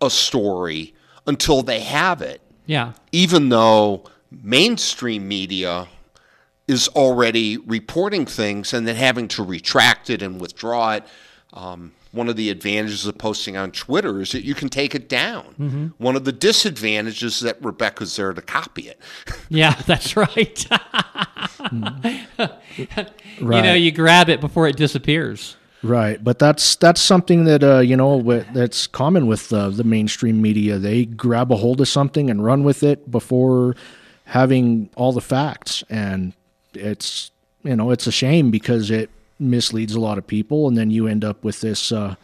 a story until they have it Yeah. even though mainstream media is already reporting things and then having to retract it and withdraw it. Um, one of the advantages of posting on Twitter is that you can take it down. Mhm. One of the disadvantages is that Rebecca's there to copy it. Yeah, that's right. You know, you grab it before it disappears. Right, but that's that's something that uh, you know wh- that's common with uh, the mainstream media. They grab a hold of something and run with it before having all the facts, and it's you know it's a shame because it misleads a lot of people, and then you end up with this uh,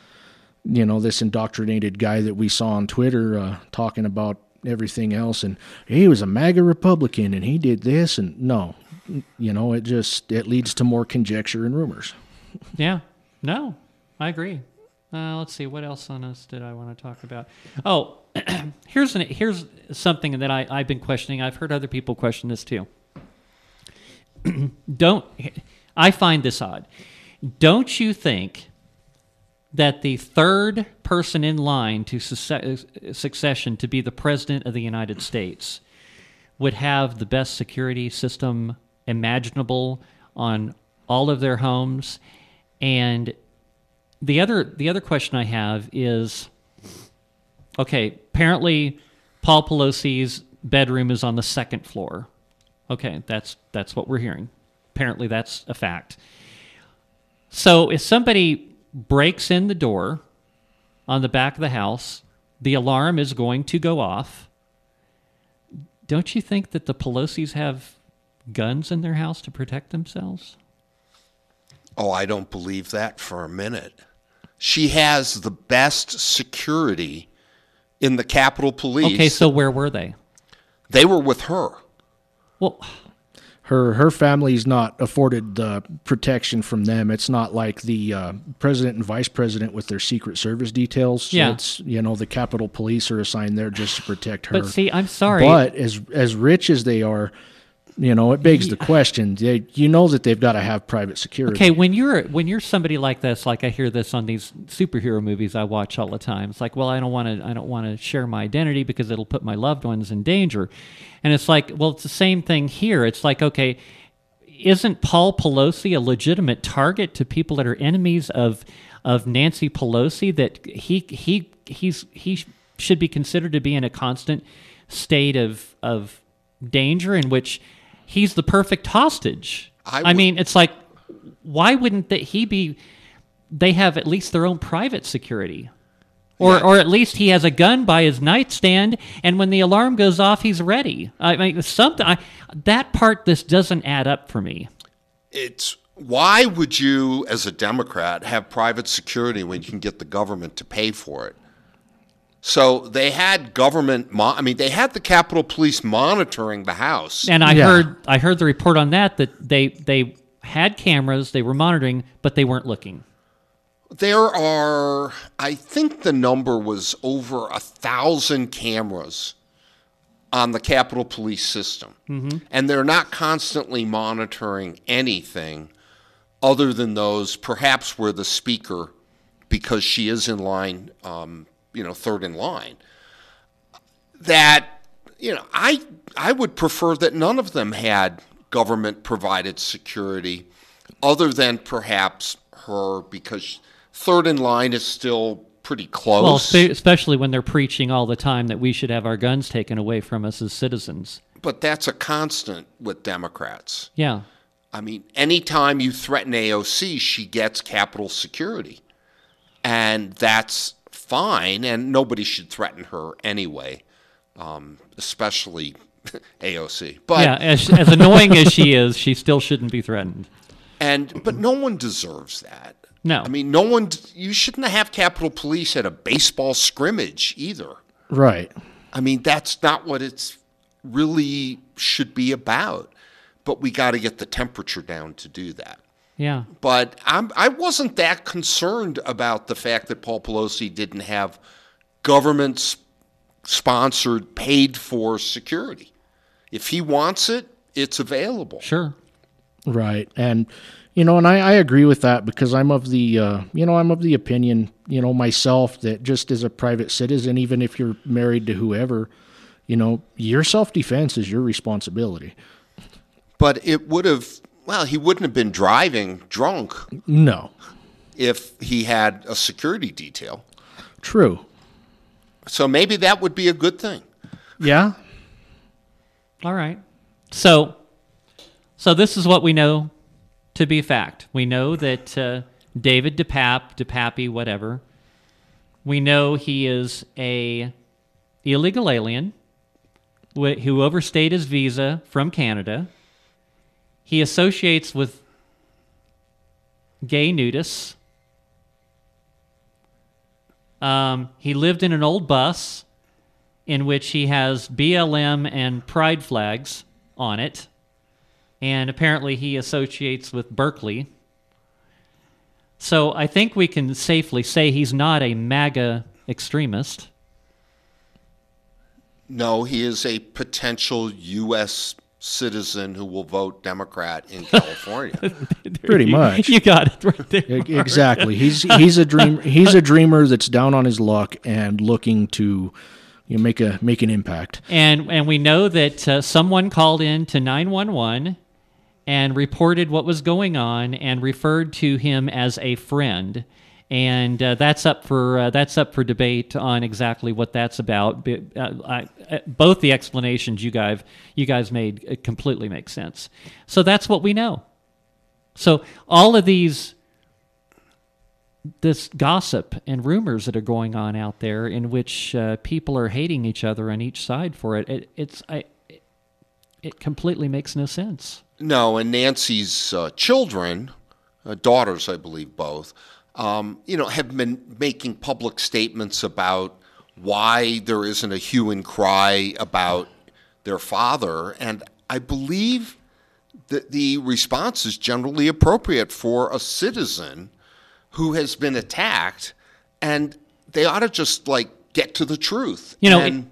you know this indoctrinated guy that we saw on Twitter uh, talking about everything else, and he was a MAGA Republican and he did this, and no, you know it just it leads to more conjecture and rumors. Yeah. No, I agree. Uh, let's see. What else on us did I want to talk about? Oh, here's an here's something that I, I've been questioning. I've heard other people question this too. Don't I find this odd? Don't you think that the third person in line to succession to be the president of the United States would have the best security system imaginable on all of their homes? And the other the other question I have is okay, apparently Paul Pelosi's bedroom is on the second floor. Okay, that's that's what we're hearing. Apparently that's a fact. So if somebody breaks in the door on the back of the house, the alarm is going to go off. Don't you think that the Pelosi's have guns in their house to protect themselves? Oh, I don't believe that for a minute. She has the best security in the Capitol Police. Okay, so where were they? They were with her. Well, her her family's not afforded the protection from them. It's not like the uh, president and vice president with their secret service details. So Yeah. it's you know the Capitol Police are assigned there just to protect her. But see, I'm sorry. but as as rich as they are, you know, it begs the question. They, you know that they've got to have private security. Okay, when you're when you're somebody like this, like I hear this on these superhero movies I watch all the time. It's like, well, I don't want to I don't want to share my identity because it'll put my loved ones in danger. And it's like, well, it's the same thing here. It's like, okay, isn't Paul Pelosi a legitimate target to people that are enemies of of Nancy Pelosi that he he he's he should be considered to be in a constant state of of danger in which he's the perfect hostage. I, mean, it's like why wouldn't that he be they have at least their own private security. Or, or at least he has a gun by his nightstand, and when the alarm goes off, he's ready. I mean, something I, that part this doesn't add up for me. It's why would you, as a Democrat, have private security when you can get the government to pay for it? So they had government. Mo- I mean, they had the Capitol Police monitoring the house. And I heard I heard the report on that that they they had cameras, they were monitoring, but they weren't looking. There are, I think the number was over a thousand cameras on the Capitol Police system. Mhm. And they're not constantly monitoring anything other than those, perhaps where the speaker, because she is in line, um, you know, third in line, that, you know, I, I would prefer that none of them had government provided security other than perhaps her because third in line is still pretty close. Well, spe- especially when they're preaching all the time that we should have our guns taken away from us as citizens. but that's a constant with Democrats. Yeah. I mean, anytime you threaten AOC, she gets Capitol security. And that's fine, and nobody should threaten her anyway, um, especially AOC. But yeah, as, as annoying as she is, she still shouldn't be threatened. And but no one deserves that. No. I mean, no one. You shouldn't have Capitol Police at a baseball scrimmage either. Right. I mean, that's not what it's really should be about. But we got to get the temperature down to do that. Yeah. But I'm, I wasn't that concerned about the fact that Paul Pelosi didn't have government sponsored, paid for security. If he wants it, it's available. Sure. Right. And you know, and I, I agree with that because I'm of the uh, you know, I'm of the opinion, you know, myself that just as a private citizen, even if you're married to whoever, you know, your self defense is your responsibility. But it would have, well, he wouldn't have been driving drunk No. if he had a security detail. True. So maybe that would be a good thing. Yeah. All right. So, so this is what we know to be fact. We know that uh, David DePape, DePappy, whatever. We know he is a illegal alien who overstayed his visa from Canada. He associates with gay nudists. Um, he lived in an old bus in which he has BLM and pride flags on it. And apparently he associates with Berkeley. So I think we can safely say he's not a MAGA extremist. No, he is a potential U.S. citizen who will vote Democrat in California. Pretty much. You got it right there. E- Exactly. He's he's a dream he's a dreamer that's down on his luck and looking to you know, make a make an impact. And and we know that uh, someone called in to 911 and reported what was going on and referred to him as a friend. And uh, that's up for uh, that's up for debate on exactly what that's about. But, uh, I, uh, both the explanations you guys you guys made uh, completely make sense. So that's what we know. So all of these this gossip and rumors that are going on out there in which uh, people are hating each other on each side for it, it it's I, it, completely makes no sense. No, and Nancy's children, daughters, I believe both, um, you know, have been making public statements about why there isn't a hue and cry about their father, and I believe that the response is generally appropriate for a citizen who has been attacked, and they ought to just like get to the truth. You know, and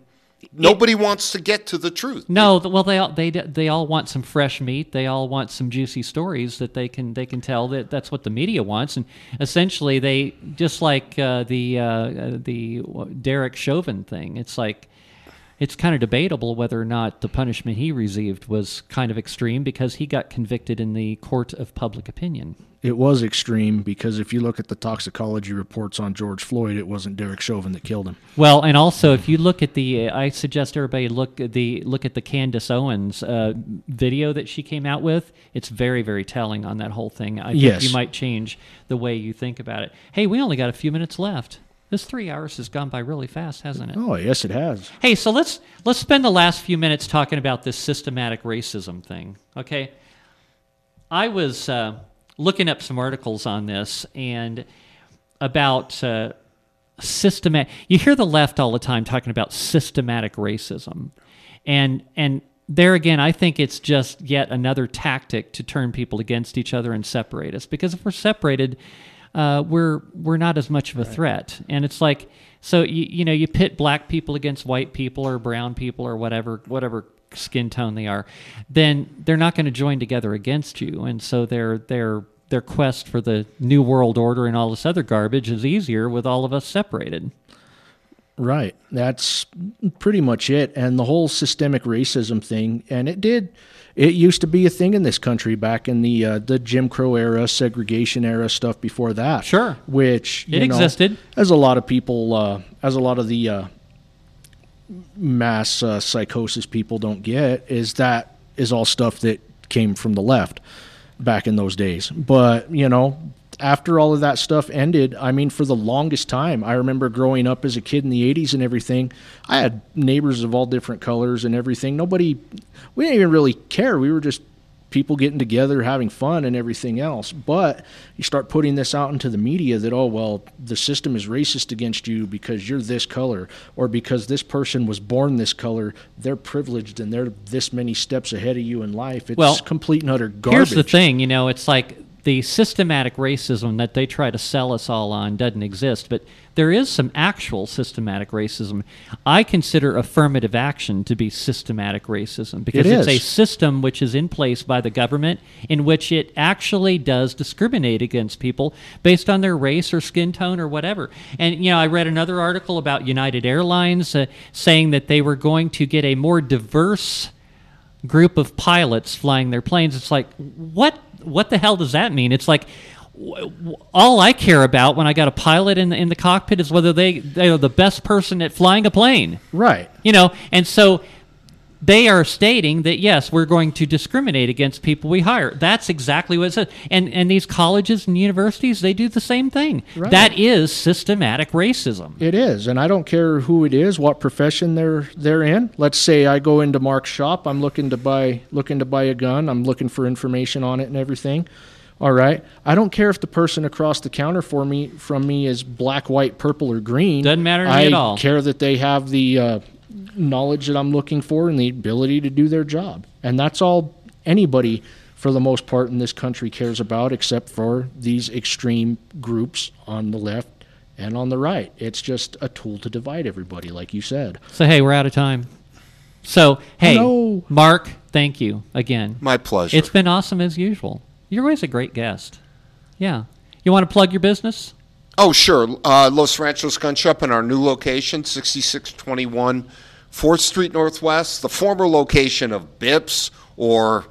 nobody wants to get to the truth. No, well they all they they all want some fresh meat. They all want some juicy stories that they can they can tell. That that's what the media wants, and essentially they just like uh, the uh, uh, the Derek Chauvin thing. It's like it's kind of debatable whether or not the punishment he received was kind of extreme because he got convicted in the court of public opinion. It was extreme because if you look at the toxicology reports on George Floyd, it wasn't Derek Chauvin that killed him. Well, and also if you look at the, I suggest everybody look at the look at the Candace Owens uh, video that she came out with. It's very very telling on that whole thing. I think Yes. you might change the way you think about it. Hey, we only got a few minutes left. This three hours has gone by really fast, hasn't it? Oh, yes, it has. Hey, so let's let's spend the last few minutes talking about this systematic racism thing. Okay, I was uh, looking up some articles on this and about uh, systematic. You hear the left all the time talking about systematic racism, and and there again, I think it's just yet another tactic to turn people against each other and separate us. Because if we're separated, uh, we're we're not as much of a threat. And it's like so you you know you pit black people against white people or brown people or whatever whatever skin tone they are, then they're not going to join together against you. And so their their their quest for the new world order and all this other garbage is easier with all of us separated. Right. That's pretty much it. And the whole systemic racism thing, and it did, it used to be a thing in this country back in the uh, the Jim Crow era, segregation era stuff before that. Sure. Which It know, existed. as a lot of people, uh, as a lot of the uh, mass uh, psychosis people don't get, is that is all stuff that came from the left back in those days. But you know, after all of that stuff ended, I mean, for the longest time, I remember growing up as a kid in the 80s and everything. I had neighbors of all different colors and everything. Nobody, we didn't even really care. We were just people getting together, having fun, and everything else. But you start putting this out into the media that, oh, well, the system is racist against you because you're this color, or because this person was born this color, they're privileged and they're this many steps ahead of you in life. It's Well, complete and utter garbage. Here's the thing, you know, it's like the systematic racism that they try to sell us all on doesn't exist, but there is some actual systematic racism. I consider affirmative action to be systematic racism because It it's a system which is in place by the government in which it actually does discriminate against people based on their race or skin tone or whatever. And you know, I read another article about United Airlines uh, saying that they were going to get a more diverse group of pilots flying their planes. It's like, what what the hell does that mean? It's like all I care about when I got a pilot in the, in the cockpit is whether they they are the best person at flying a plane. Right. You know, and so they are stating that yes, we're going to discriminate against people we hire. That's exactly what it says. And and these colleges and universities, they do the same thing. Right. That is systematic racism. It is, and I don't care who it is, what profession they're they're in. Let's say I go into Mark's shop. I'm looking to buy looking to buy a gun. I'm looking for information on it and everything. All right. I don't care if the person across the counter for me from me is black, white, purple, or green. Doesn't matter to me I at all. I care that they have the uh, knowledge that I'm looking for and the ability to do their job, and that's all anybody. For the most part, in this country, cares about, except for these extreme groups on the left and on the right. It's just a tool to divide everybody, like you said. So hey, we're out of time. So hey, No. Mark, thank you again. My pleasure. It's been awesome as usual. You're always a great guest. Yeah. You want to plug your business? Oh, sure. Uh, Los Ranchos Gun Shop in our new location, 6621 4th Street Northwest, the former location of Bips or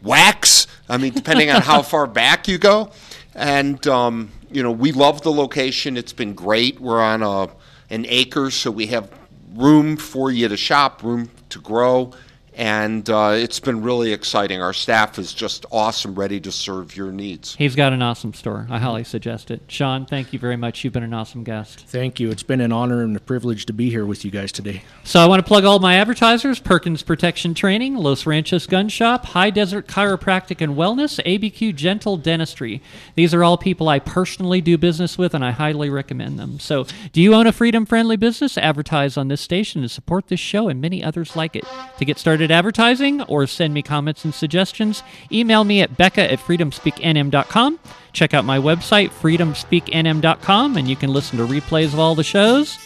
Wax. I mean, depending on how far back you go. And, um, you know, we love the location. It's been great. We're on a, an acre, so we have room for you to shop, room to grow. And uh, it's been really exciting. Our staff is just awesome, ready to serve your needs. He's got an awesome store. I highly suggest it. Shaun, thank you very much. You've been an awesome guest. Thank you. It's been an honor and a privilege to be here with you guys today. So I want to plug all my advertisers Perkins Protection Training, Los Ranchos Gun Shop, High Desert Chiropractic and Wellness, ABQ Gentle Dentistry. These are all people I personally do business with, and I highly recommend them. So, do you own a freedom friendly business? Advertise on this station and support this show and many others like it. To get started advertising or send me comments and suggestions, email me at becca at freedomspeaknm.com. Check out my website, freedomspeaknm.com, and you can listen to replays of all the shows.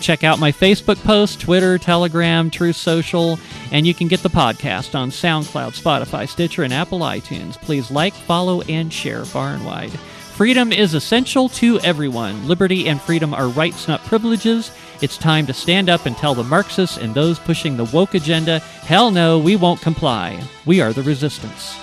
Check out my Facebook post, Twitter, Telegram, Truth Social, and you can get the podcast on SoundCloud, Spotify, Stitcher, and Apple iTunes. Please like, follow, and share far and wide. Freedom is essential to everyone. Liberty and freedom are rights, not privileges. It's time to stand up and tell the Marxists and those pushing the woke agenda hell no, we won't comply. We are the resistance.